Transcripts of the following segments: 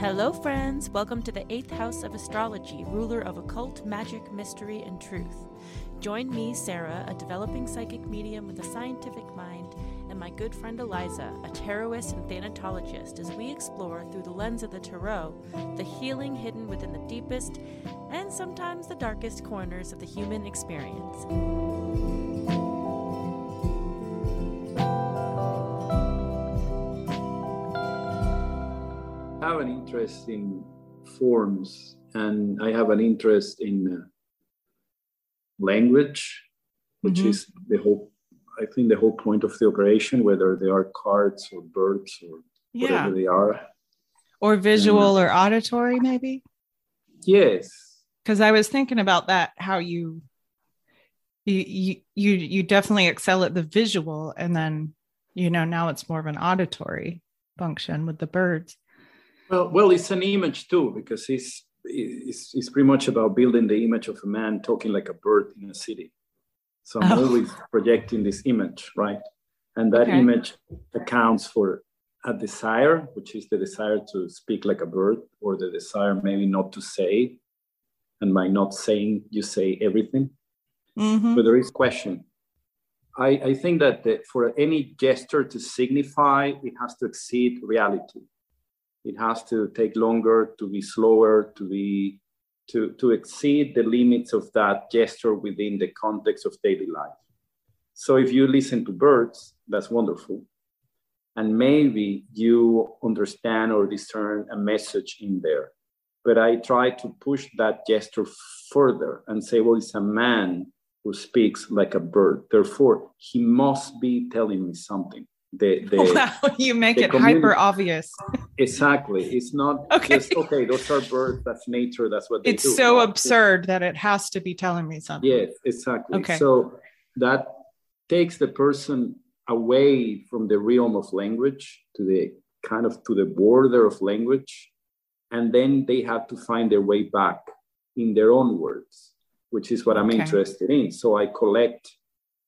Hello, friends. Welcome to the eighth house of astrology, ruler of occult, magic, mystery, and truth. Join me, Sarah, a developing psychic medium with a scientific mind, and my good friend Eliza, a tarotist and thanatologist, as we explore through the lens of the tarot the healing hidden within the deepest and sometimes the darkest corners of the human experience. Have an interest in forms and I have an interest in uh, language, which Mhm. is the whole, I think, the whole point of the operation, whether they are cards or birds or whatever they are. Or visual or auditory, maybe. Yes. Because I was thinking about that, how you you you you you definitely excel at the visual and then you know now it's more of an auditory function with the birds. Well, well, it's an image too, because it's, it's, it's pretty much about building the image of a man talking like a bird in a city. So I'm Oh. always projecting this image, right? And that Okay. image accounts for a desire, which is the desire to speak like a bird, or the desire maybe not to say. And by not saying, you say everything. Mhm. But there is question. I, I think that the, for any gesture to signify, it has to exceed reality. It has to take longer, to be slower, to be to, to exceed the limits of that gesture within the context of daily life. So if you listen to birds, that's wonderful. And maybe you understand or discern a message in there. But I try to push that gesture further and say, well, it's a man who speaks like a bird. Therefore, he must be telling me something. The, the, wow, you make it community- hyper obvious. Exactly. It's not Okay. just okay. Those are birds. That's nature. That's what they It's do. so absurd that it has to be telling me something. Yes, exactly. Okay. So that takes the person away from the realm of language to the kind of to the border of language, and then they have to find their way back in their own words, which is what I'm Okay. interested in. So I collect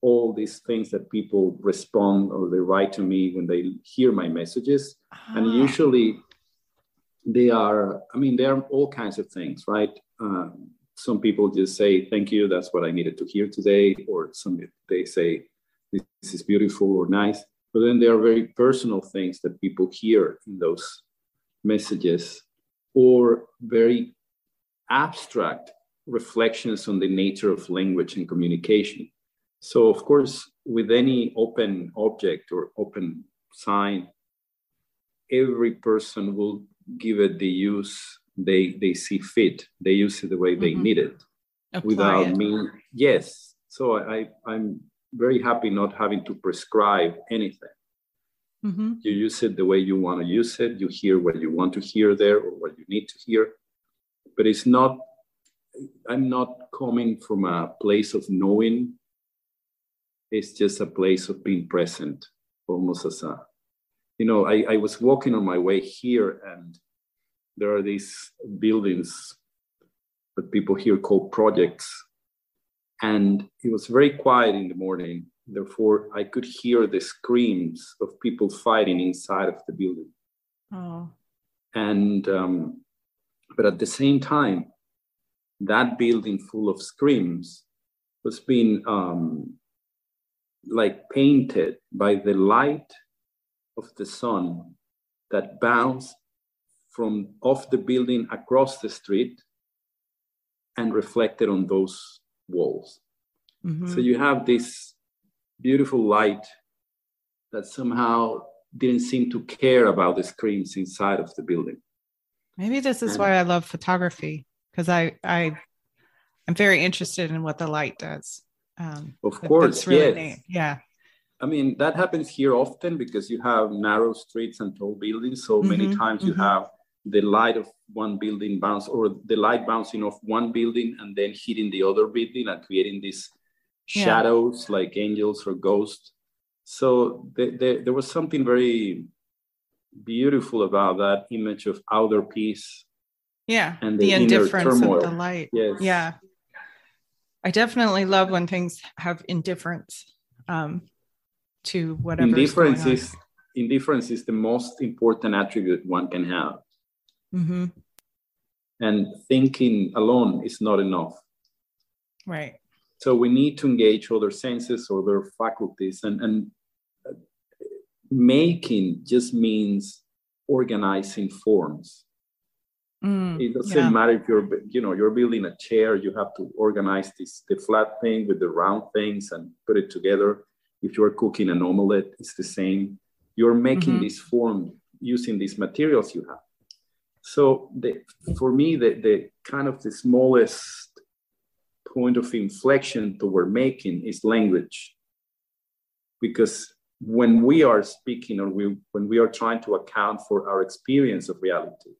all these things that people respond or they write to me when they hear my messages. And Ah, usually they are i mean there are all kinds of things right? Um, some people just say thank you that's what i needed to hear today or some they say this is beautiful or nice. But then there are very personal things that people hear in those messages or very abstract reflections on the nature of language and communication so of course with any open object or open sign every person will give it the use they they see fit they use it the way they Mhm. need it apply without it. me yes so I, i'm very happy not having to prescribe anything Mhm. you use it the way you want to use it you hear what you want to hear there or what you need to hear but it's not i'm not coming from a place of knowing it's just a place of being present almost as a you know i, I was walking on my way here and there are these buildings that people here call projects. And it was very quiet in the morning. Therefore i could hear the screams of people fighting inside of the building. Oh. and um, but at the same time that building full of screams was being um, like painted by the light of the sun that bounced from off the building across the street and reflected on those walls Mhm. so you have this beautiful light that somehow didn't seem to care about the screens inside of the building. Maybe this is And- why I love photography because I I I'm very interested in what the light does. Um, Of course, really yes. neat. Yeah. I mean, that happens here often because you have narrow streets and tall buildings. So many Mhm, times you mhm. have the light of one building bounce or the light bouncing off one building and then hitting the other building and creating these Yeah. shadows like angels or ghosts. So the, the, there was something very beautiful about that image of outer peace. Yeah. And the the indifference turmoil. of the light. Yes. Yeah. I definitely love when things have indifference um, to whatever. Indifference is indifference is the most important attribute one can have Mm-hmm. And thinking alone is not enough. Right. So we need to engage other senses, other faculties, and, and making just means organizing forms. Mm, it doesn't yeah. matter if you're you know you're building a chair you have to organize this the flat thing with the round things and put it together if you're cooking an omelette it's the same you're making Mhm. this form using these materials you have so the, for me the, the kind of the smallest point of inflection toward making is language because when we are speaking or we, when we are trying to account for our experience of reality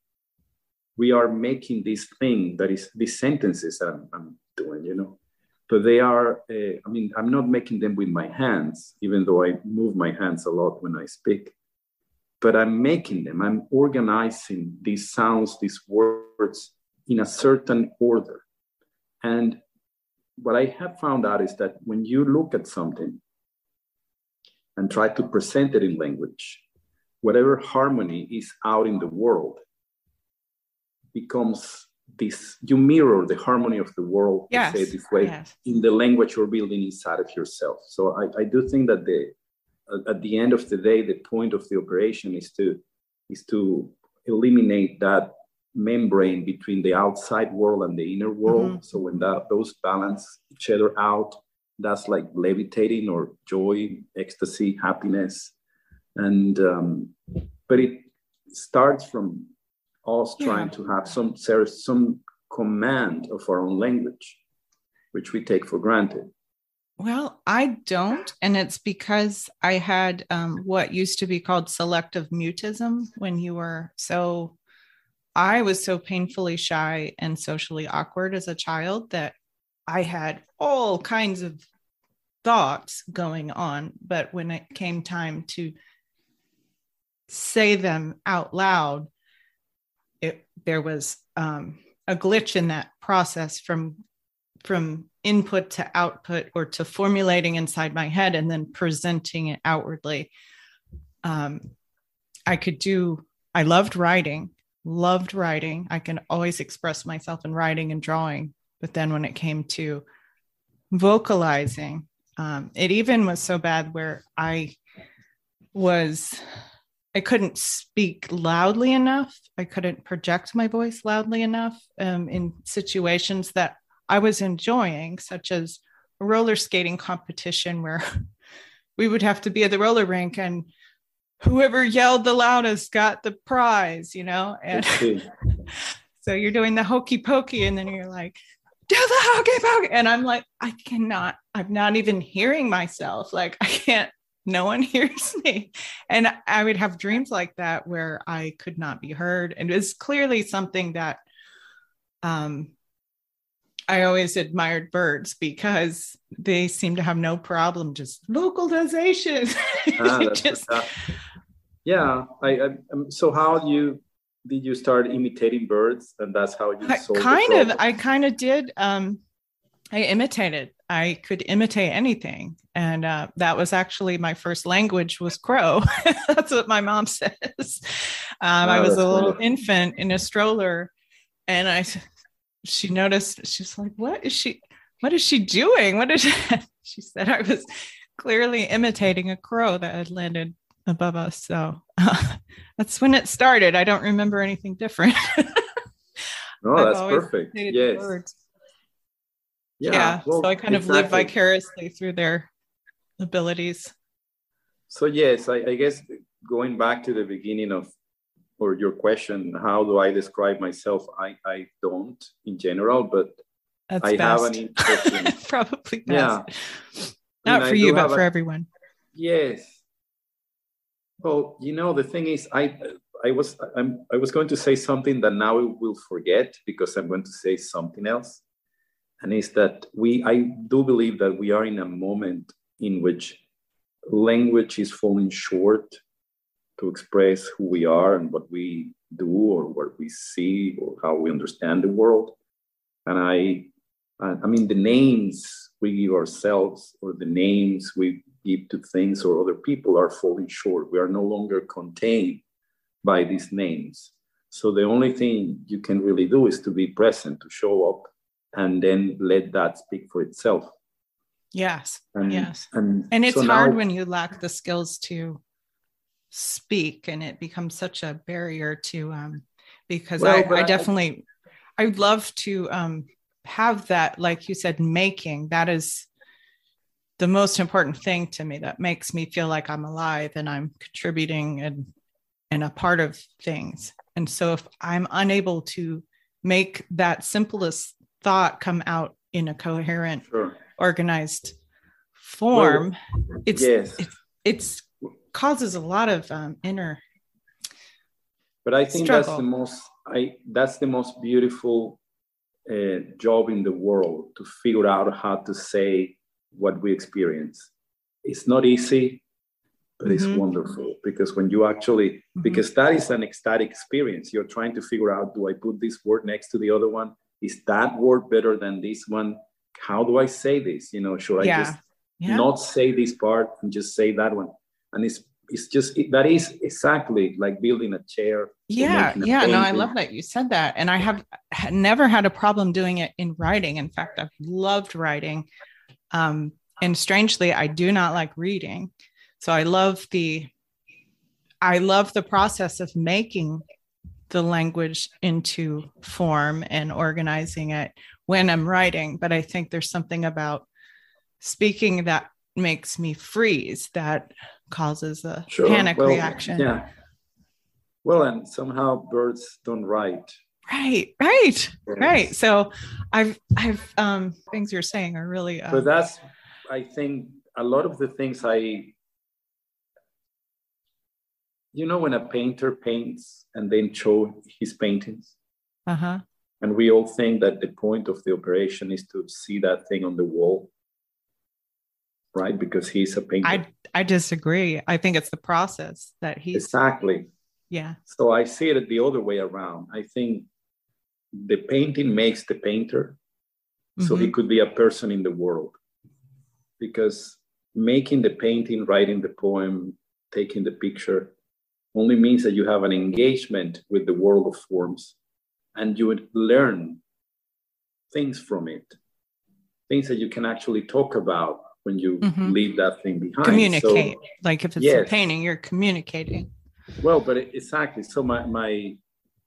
we are making this thing that is these sentences that I'm, I'm doing, you know. But they are, uh, I mean, I'm not making them with my hands, even though I move my hands a lot when I speak. But I'm making them, I'm organizing these sounds, these words in a certain order. And what I have found out is that when you look at something and try to present it in language, whatever harmony is out in the world becomes this you mirror the harmony of the world Yes. say this way Yes. in the language you're building inside of yourself so i, I do think that the at- the end of the day the point of the operation is to is to eliminate that membrane between the outside world and the inner world Mhm. so when that those balance each other out that's like levitating or joy ecstasy happiness and um, but it starts from us Yeah. trying to have some some command of our own language which we take for granted Well, I don't. And it's because I had um, what used to be called selective mutism when you were so, I was so painfully shy and socially awkward as a child that I had all kinds of thoughts going on. But when it came time to say them out loud, there was um, a glitch in that process from from input to output or to formulating inside my head and then presenting it outwardly. Um, I could do, I loved writing, loved writing. I can always express myself in writing and drawing. But then when it came to vocalizing, um, it even was so bad where I was, I couldn't speak loudly enough. I couldn't project my voice loudly enough um, in situations that I was enjoying, such as a roller skating competition where we would have to be at the roller rink and whoever yelled the loudest got the prize, you know? And so you're doing the hokey pokey and then you're like, do the hokey pokey. And I'm like, I cannot, I'm not even hearing myself. Like, I can't, no one hears me. And I would have dreams like that where I could not be heard. And it's clearly something that um, I always admired birds because they seem to have no problem just vocalization. Ah, just, yeah I, I um, so how you did you start imitating birds and that's how you I- kind of i kind of did um i imitated i could imitate anything. And uh, that was actually my first language was crow. That's what my mom says. Um, i was a little infant in a stroller and i she noticed she's like what is she what is she doing? What is she, she said i was clearly imitating a crow that had landed above us. So that's when it started. I don't remember anything different. No I've that's perfect. yes. birds. Yeah, yeah, well, so i kind of live vicariously through their abilities So yes, I, I guess going back to the beginning of or your question, how do I describe myself? I, I don't in general, but that's I have an interesting probably best Yeah. Not for you but for a- everyone yes. Well, you know, the thing is, I I was I'm I was going to say something that now I will forget because I'm going to say something else, and is that we I do believe that we are in a moment in which language is falling short to express who we are and what we do or what we see or how we understand the world. And I, I mean, the names we give ourselves or the names we give to things or other people are falling short. We are no longer contained by these names. So the only thing you can really do is to be present, to show up, and then let that speak for itself. Yes. And, yes. And, and it's so hard now- when you lack the skills to speak and it becomes such a barrier to um because Well, I, I- definitely I would love to um have that like you said making that is the most important thing to me that makes me feel like I'm alive and I'm contributing and and a part of things. And so if I'm unable to make that simplest thought come out in a coherent Sure. organized form it's yes. it's it's causes a lot of um, inner but I think that's the most I that's the most beautiful uh, job in the world to figure out how to say what we experience. It's not easy, but it's Mhm. wonderful because when you actually Mhm. because that is an ecstatic experience. You're trying to figure out do I put this word next to the other one? Is that word better than this one? How do I say this? You know, should I Yeah. just yeah not say this part and just say that one? And it's it's just it, that is exactly like building a chair. yeah a yeah no i love that you said that and i have never had a problem doing it in writing in fact i've loved writing um, and strangely i do not like reading so i love the i love the process of making the language into form and organizing it when i'm writing but i think there's something about speaking that makes me freeze that causes a Sure. panic Well, reaction Yeah. Well, and somehow birds don't write. right right right so i've i've um things you're saying are really uh, But that's, I think, a lot of the things I, you know, when a painter paints and then show his paintings, uh-huh and we all think that the point of the operation is to see that thing on the wall, right? Because he's a painter. i i disagree i think it's the process that he's exactly. yeah So I see it the other way around. I think the painting makes the painter, so he Mhm. could be a person in the world. Because making the painting, writing the poem, taking the picture only means that you have an engagement with the world of forms and you would learn things from it, things that you can actually talk about when you Mhm. leave that thing behind. So- communicate like if it's a painting you're communicating well, but it- exactly. So my my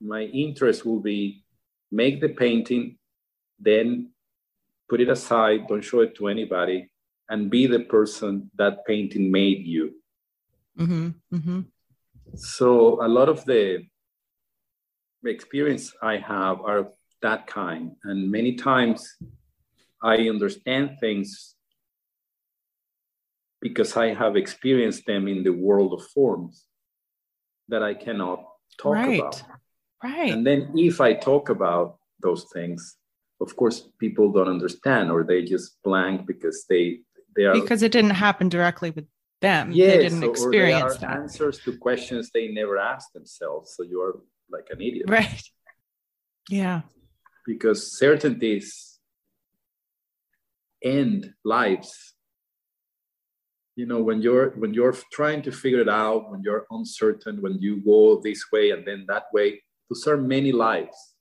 my interest will be make the painting, then put it aside, don't show it to anybody, and be the person that painting made you. hmm hmm So a lot of the experience I have are that kind, and many times I understand things because I have experienced them in the world of forms that I cannot talk Right. about. right And then if I talk about those things, of course, people don't understand or they just blank because they they are because it didn't happen directly with them yes, they didn't or experience that answers to questions they never asked themselves. So you're like an idiot right yeah because certainties end lives. You know, when you're when you're trying to figure it out, when you're uncertain, when you go this way and then that way, those are many lives.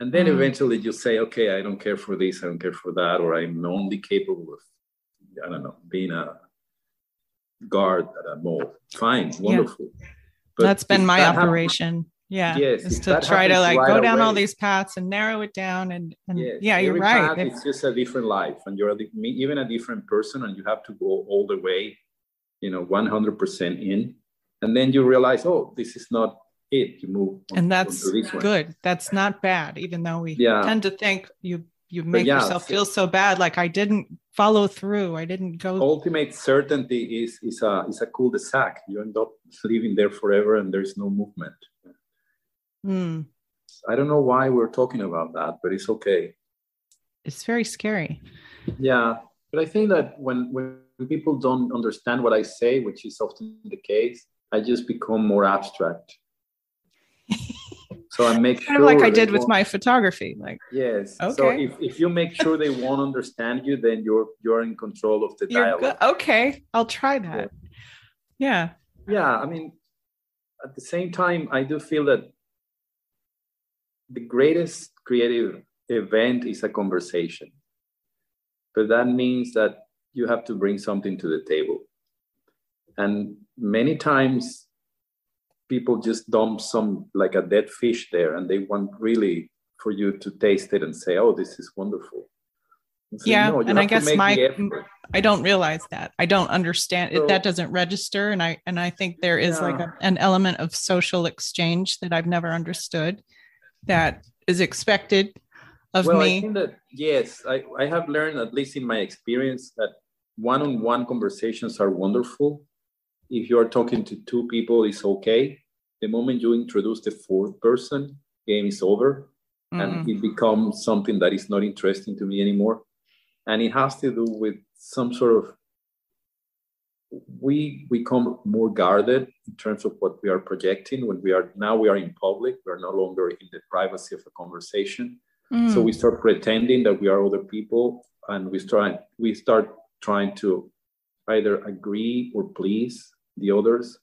And then Mm. eventually you say, okay, I don't care for this, I don't care for that, or I'm only capable of, I don't know, being a guard at a mall. Fine, wonderful. But that's been my that operation yeah Yes, is to try to like right go down all these paths and narrow it down and, and Yes, yeah you're right If- it's just a different life, and you're a, di- me- even a different person, and you have to go all the way, you know, 100% in, and then you realize, oh, this is not it. You move, on- and that's onto this one. good that's not bad even though we Yeah. tend to think you you make yeah, yourself feel so bad like i didn't follow through i didn't go Ultimate certainty is is a is a cul-de-sac. You end up living there forever, and there's no movement. Hmm. I don't know why we're talking about that, but it's okay. it's very scary Yeah, but I think that when when people don't understand what I say, which is often the case, I just become more abstract. So I make kind sure of like i did with my photography like yes. So if, if you make sure they won't understand you, then you're you're in control of the dialogue. good okay i'll try that yeah Yeah, I mean, at the same time, I do feel that the greatest creative event is a conversation. But that means that you have to bring something to the table. And many times people just dump some like a dead fish there and they want really for you to taste it and say, oh, this is wonderful. So, yeah. No, and I guess my, I don't realize that. I don't understand so, it. That doesn't register. And I, and I think there is yeah. like a, an element of social exchange that I've never understood that is expected of well, me. I think that, yes, I, I have learned, at least in my experience, that one on one conversations are wonderful. If you are talking to two people, it's okay. The moment you introduce the fourth person, game is over mm-hmm. and it becomes something that is not interesting to me anymore. And it has to do with some sort of we become more guarded in terms of what we are projecting when we are now we are in public we're no longer in the privacy of a conversation mm. so we start pretending that we are other people and we start we start trying to either agree or please the others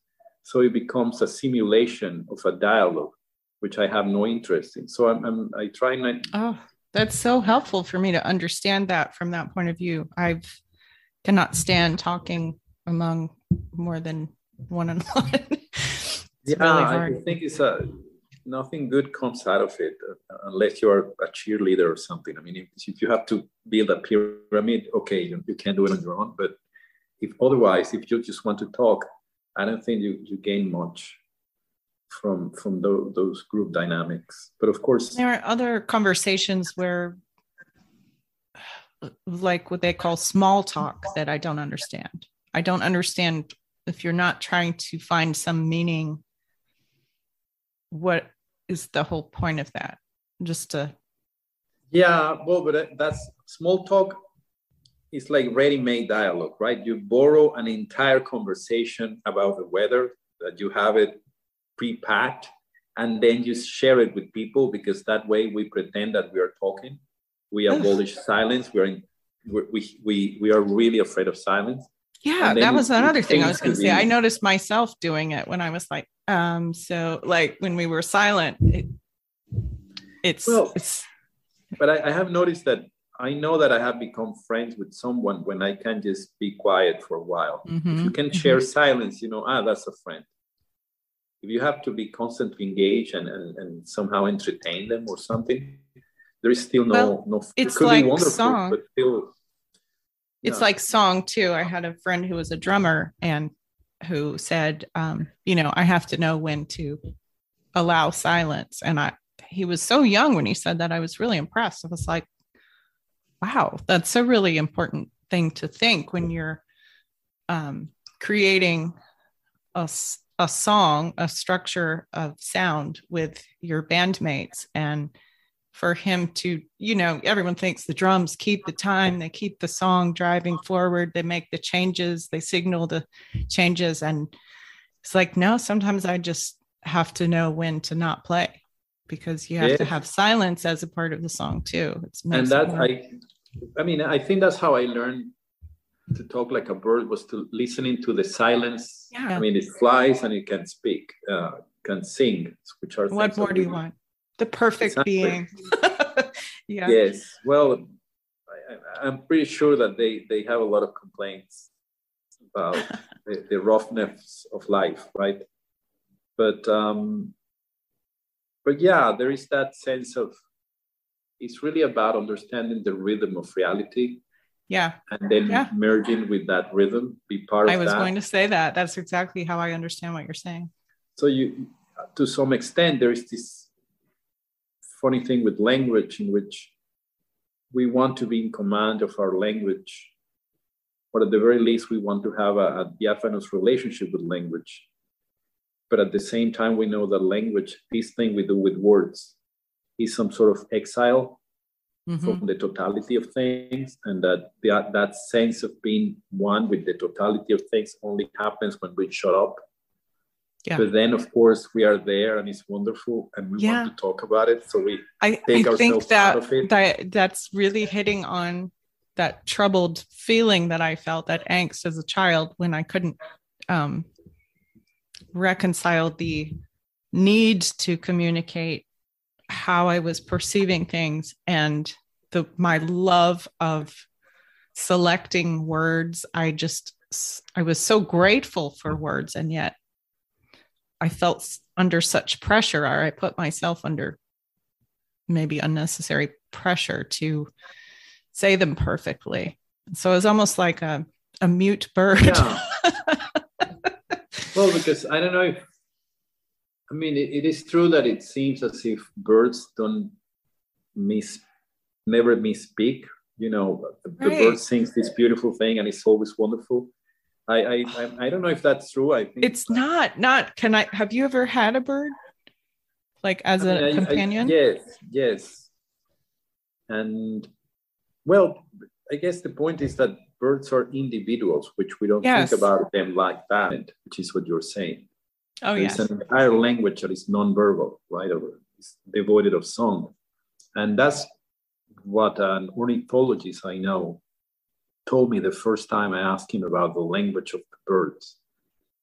so it becomes a simulation of a dialogue which i have no interest in so i'm, I'm i try not oh that's so helpful for me to understand that from that point of view i've cannot stand talking among more than one on one. yeah, really I think it's a nothing good comes out of it uh, unless you're a cheerleader or something. I mean, if, if you have to build a pyramid, okay, you, you can do it on your own. But if otherwise, if you just want to talk, I don't think you, you gain much from from those, those group dynamics. But of course, there are other conversations where like what they call small talk that I don't understand. I don't understand if you're not trying to find some meaning, what is the whole point of that? Just to. Yeah, well, but uh, that's small talk is like ready made dialogue, right? You borrow an entire conversation about the weather, that you have it pre packed, and then you share it with people because that way we pretend that we are talking. We abolish silence. We're in, we, we, we are really afraid of silence yeah that was another thing i was going to say i noticed myself doing it when i was like um so like when we were silent it, it's well it's but I, I, have noticed that i know that i have become friends with someone when i can just be quiet for a while mm-hmm. if you can share mm-hmm. silence you know ah that's a friend if you have to be constantly engaged and, and, and somehow entertain them or something there is still no well, no it's it could like be wonderful song. but still it's like song too. I had a friend who was a drummer and who said, um, you know, I have to know when to allow silence. And I, he was so young when he said that. I was really impressed. I was like, wow, that's a really important thing to think when you're um, creating a, a song, a structure of sound with your bandmates. And for him to, you know, everyone thinks the drums keep the time, they keep the song driving forward, they make the changes, they signal the changes. And it's like, no, sometimes I just have to know when to not play because you have to have silence as a part of the song too. It's and that I, I mean, I think that's how I learned to talk like a bird was to listening to the silence. Yeah. I mean, it flies and it can speak, uh, can sing, which are what more do you want? the perfect exactly. being yeah yes well I, am pretty sure that they they have a lot of complaints about the, the, roughness of life right but um but yeah there is that sense of it's really about understanding the rhythm of reality yeah and then yeah. merging with that rhythm be part of i was that. going to say that that's exactly how i understand what you're saying so you to some extent there is this funny thing with language in which we want to be in command of our language, or at the very least, we want to have a, a diaphanous relationship with language. But at the same time, we know that language, this thing we do with words, is some sort of exile mm-hmm. from the totality of things, and that, that that sense of being one with the totality of things only happens when we shut up yeah. But then, of course, we are there and it's wonderful and we yeah. want to talk about it. So we I, I think that, that that's really hitting on that troubled feeling that I felt, that angst as a child when I couldn't um, reconcile the need to communicate how I was perceiving things and the my love of selecting words. I just I was so grateful for words and yet I felt under such pressure or I put myself under maybe unnecessary pressure to say them perfectly. So it was almost like a, a mute bird. Yeah. well, because I don't know if, I mean, it, it is true that it seems as if birds don't miss, never misspeak. You know, the, right. the bird sings this beautiful thing and it's always wonderful. I, I, I don't know if that's true. I think it's not. Not. Can I? Have you ever had a bird, like as I a companion? I, yes, yes. And well, I guess the point is that birds are individuals, which we don't yes. think about them like that, which is what you're saying. Oh, yes. It's an entire language that is non-verbal, right? Or it's devoid of song. And that's what an ornithologist I know told me the first time I asked him about the language of the birds.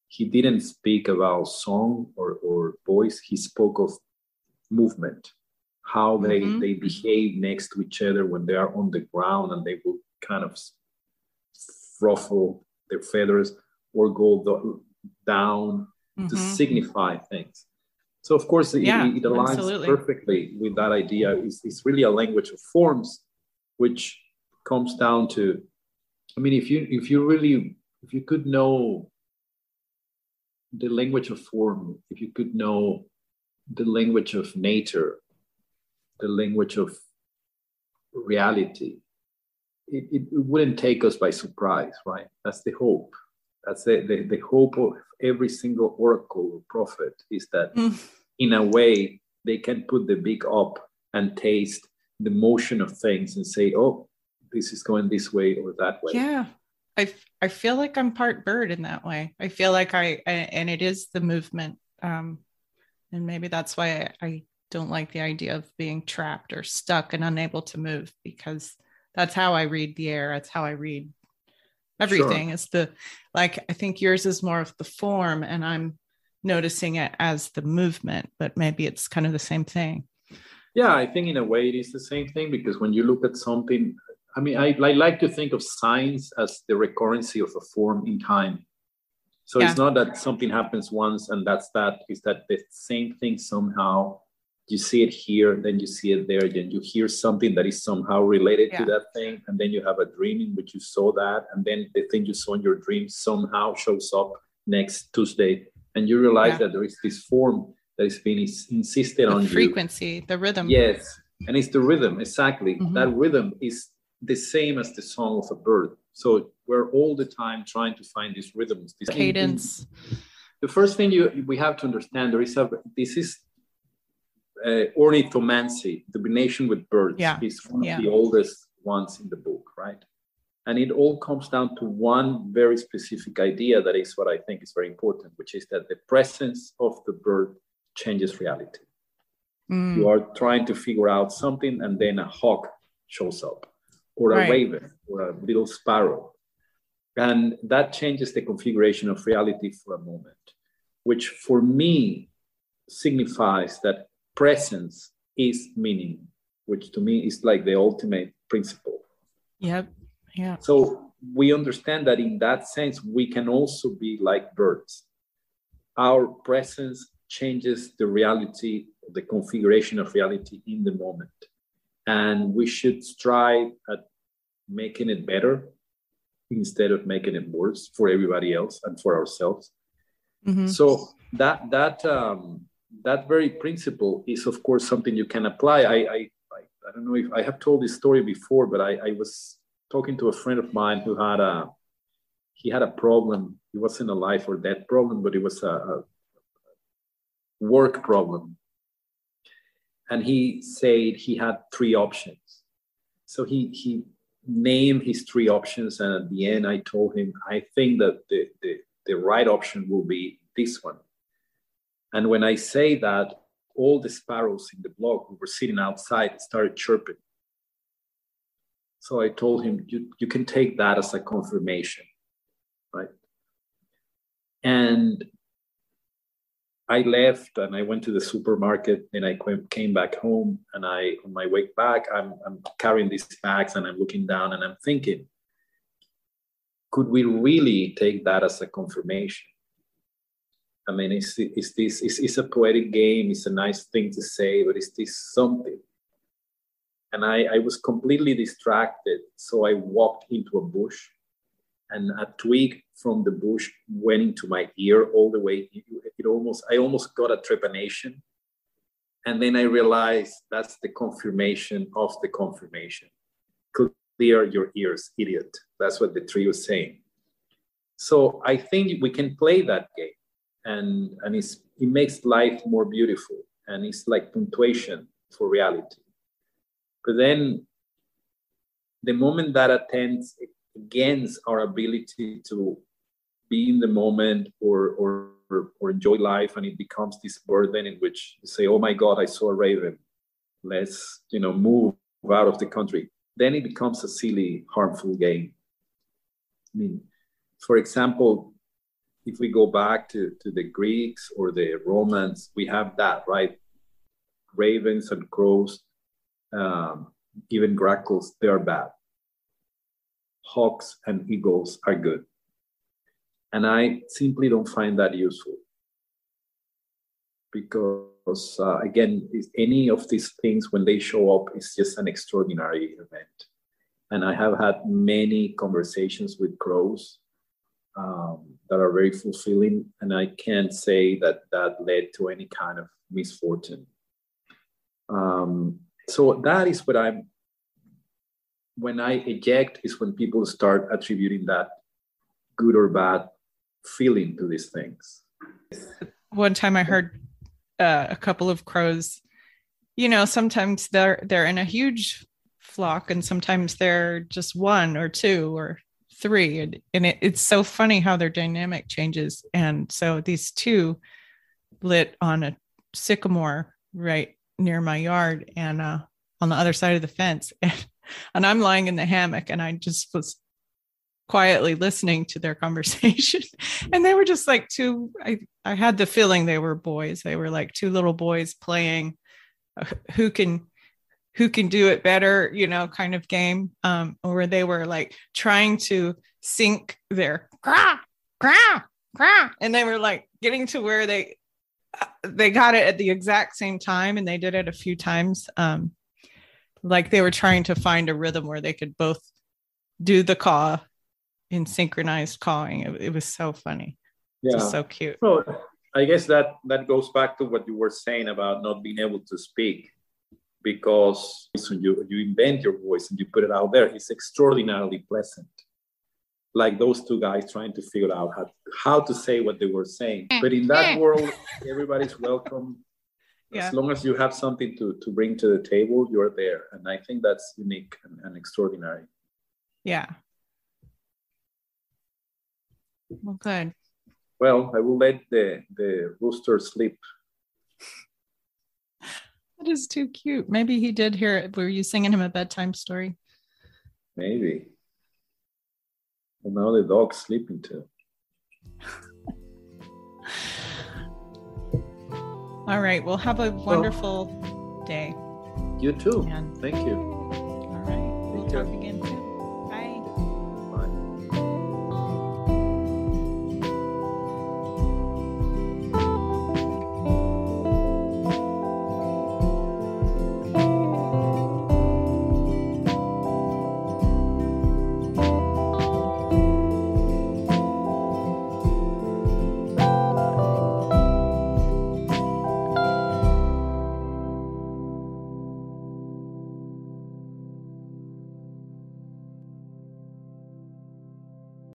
He didn't speak about song or, or voice, he spoke of movement how they, mm-hmm. they behave next to each other when they are on the ground and they will kind of ruffle their feathers or go the, down mm-hmm. to signify things. So of course, yeah, it, it aligns absolutely. perfectly with that idea. It's, it's really a language of forms, which comes down to, I mean, if you if you really if you could know the language of form, if you could know the language of nature, the language of reality, it, it, wouldn't take us by surprise, right? That's the hope. That's the, the, the hope of every single oracle or prophet is that mm. in a way they can put the big up and taste the motion of things and say, oh, this is going this way or that way. Yeah. I, I feel like I'm part bird in that way. I feel like I, and it is the movement. Um, and maybe that's why I, I don't like the idea of being trapped or stuck and unable to move because that's how I read the air. That's how I read everything. Sure. It's the like I think yours is more of the form and I'm noticing it as the movement, but maybe it's kind of the same thing. Yeah, I think in a way it is the same thing because when you look at something, I mean, I, I like to think of science as the recurrency of a form in time. So yeah. it's not that something happens once and that's that, it's that the same thing somehow you see it here, then you see it there, then you hear something that is somehow related yeah. to that thing, and then you have a dream in which you saw that, and then the thing you saw in your dream somehow shows up next Tuesday, and you realize yeah. that there is this form that is being insisted the on frequency, you. the rhythm. Yes, and it's the rhythm exactly. Mm-hmm. That rhythm is the same as the song of a bird. So we're all the time trying to find these rhythms, this cadence. The first thing you we have to understand there is a this is uh, ornithomancy, divination with birds, yeah. is one yeah. of the oldest ones in the book, right? And it all comes down to one very specific idea that is what I think is very important, which is that the presence of the bird changes reality. Mm. You are trying to figure out something, and then a hawk shows up, or a right. raven, or a little sparrow. And that changes the configuration of reality for a moment, which for me signifies that presence is meaning, which to me is like the ultimate principle. Yep. Yeah. So we understand that in that sense, we can also be like birds. Our presence changes the reality, the configuration of reality in the moment. And we should strive at making it better instead of making it worse for everybody else and for ourselves. Mm-hmm. So that that um, that very principle is, of course, something you can apply. I, I, I, don't know if I have told this story before, but I, I was talking to a friend of mine who had a he had a problem. It wasn't a life or death problem, but it was a, a work problem. And he said he had three options. So he he named his three options, and at the end, I told him I think that the the, the right option will be this one. And when I say that, all the sparrows in the block who were sitting outside started chirping. So I told him, you, you can take that as a confirmation, right? And I left and I went to the supermarket and I came back home and I on my way back I'm, I'm carrying these bags and I'm looking down and I'm thinking could we really take that as a confirmation I mean is, is this is, is a poetic game it's a nice thing to say but is this something and I, I was completely distracted so I walked into a bush and a twig from the bush went into my ear all the way. It almost, I almost got a trepanation. And then I realized that's the confirmation of the confirmation. Clear your ears, idiot. That's what the tree was saying. So I think we can play that game, and and it's, it makes life more beautiful, and it's like punctuation for reality. But then, the moment that attends against our ability to be in the moment or, or, or enjoy life and it becomes this burden in which you say oh my god i saw a raven. Let's you know move out of the country. Then it becomes a silly harmful game. I mean for example if we go back to, to the greeks or the romans we have that right ravens and crows um, even grackles they are bad hawks and eagles are good. And I simply don't find that useful because, uh, again, any of these things, when they show up, is just an extraordinary event. And I have had many conversations with crows um, that are very fulfilling. And I can't say that that led to any kind of misfortune. Um, so that is what I'm when I eject is when people start attributing that good or bad feeling to these things. One time I heard uh, a couple of crows, you know, sometimes they're they're in a huge flock and sometimes they're just one or two or three and, and it, it's so funny how their dynamic changes and so these two lit on a sycamore right near my yard and uh, on the other side of the fence and and I'm lying in the hammock and I just was quietly listening to their conversation. and they were just like two, I, I had the feeling they were boys. They were like two little boys playing uh, who can who can do it better, you know, kind of game. Um, where they were like trying to sync their grah, grah, grah. And they were like getting to where they uh, they got it at the exact same time and they did it a few times. Um, like they were trying to find a rhythm where they could both do the caw in synchronized cawing. It, it was so funny. Yeah. so cute. Well, I guess that that goes back to what you were saying about not being able to speak because you, you invent your voice and you put it out there, it's extraordinarily pleasant. Like those two guys trying to figure out how, how to say what they were saying. Eh, but in that eh. world, everybody's welcome. Yeah. as long as you have something to, to bring to the table you're there. And i think that's unique and, and extraordinary. Yeah. Well good. Well i will let the the rooster sleep that is too cute maybe he did hear it were you singing him a bedtime story maybe and now the dog's sleeping too All right. Well, have a wonderful well, day. You too. And Thank you. All right. We'll talk again soon.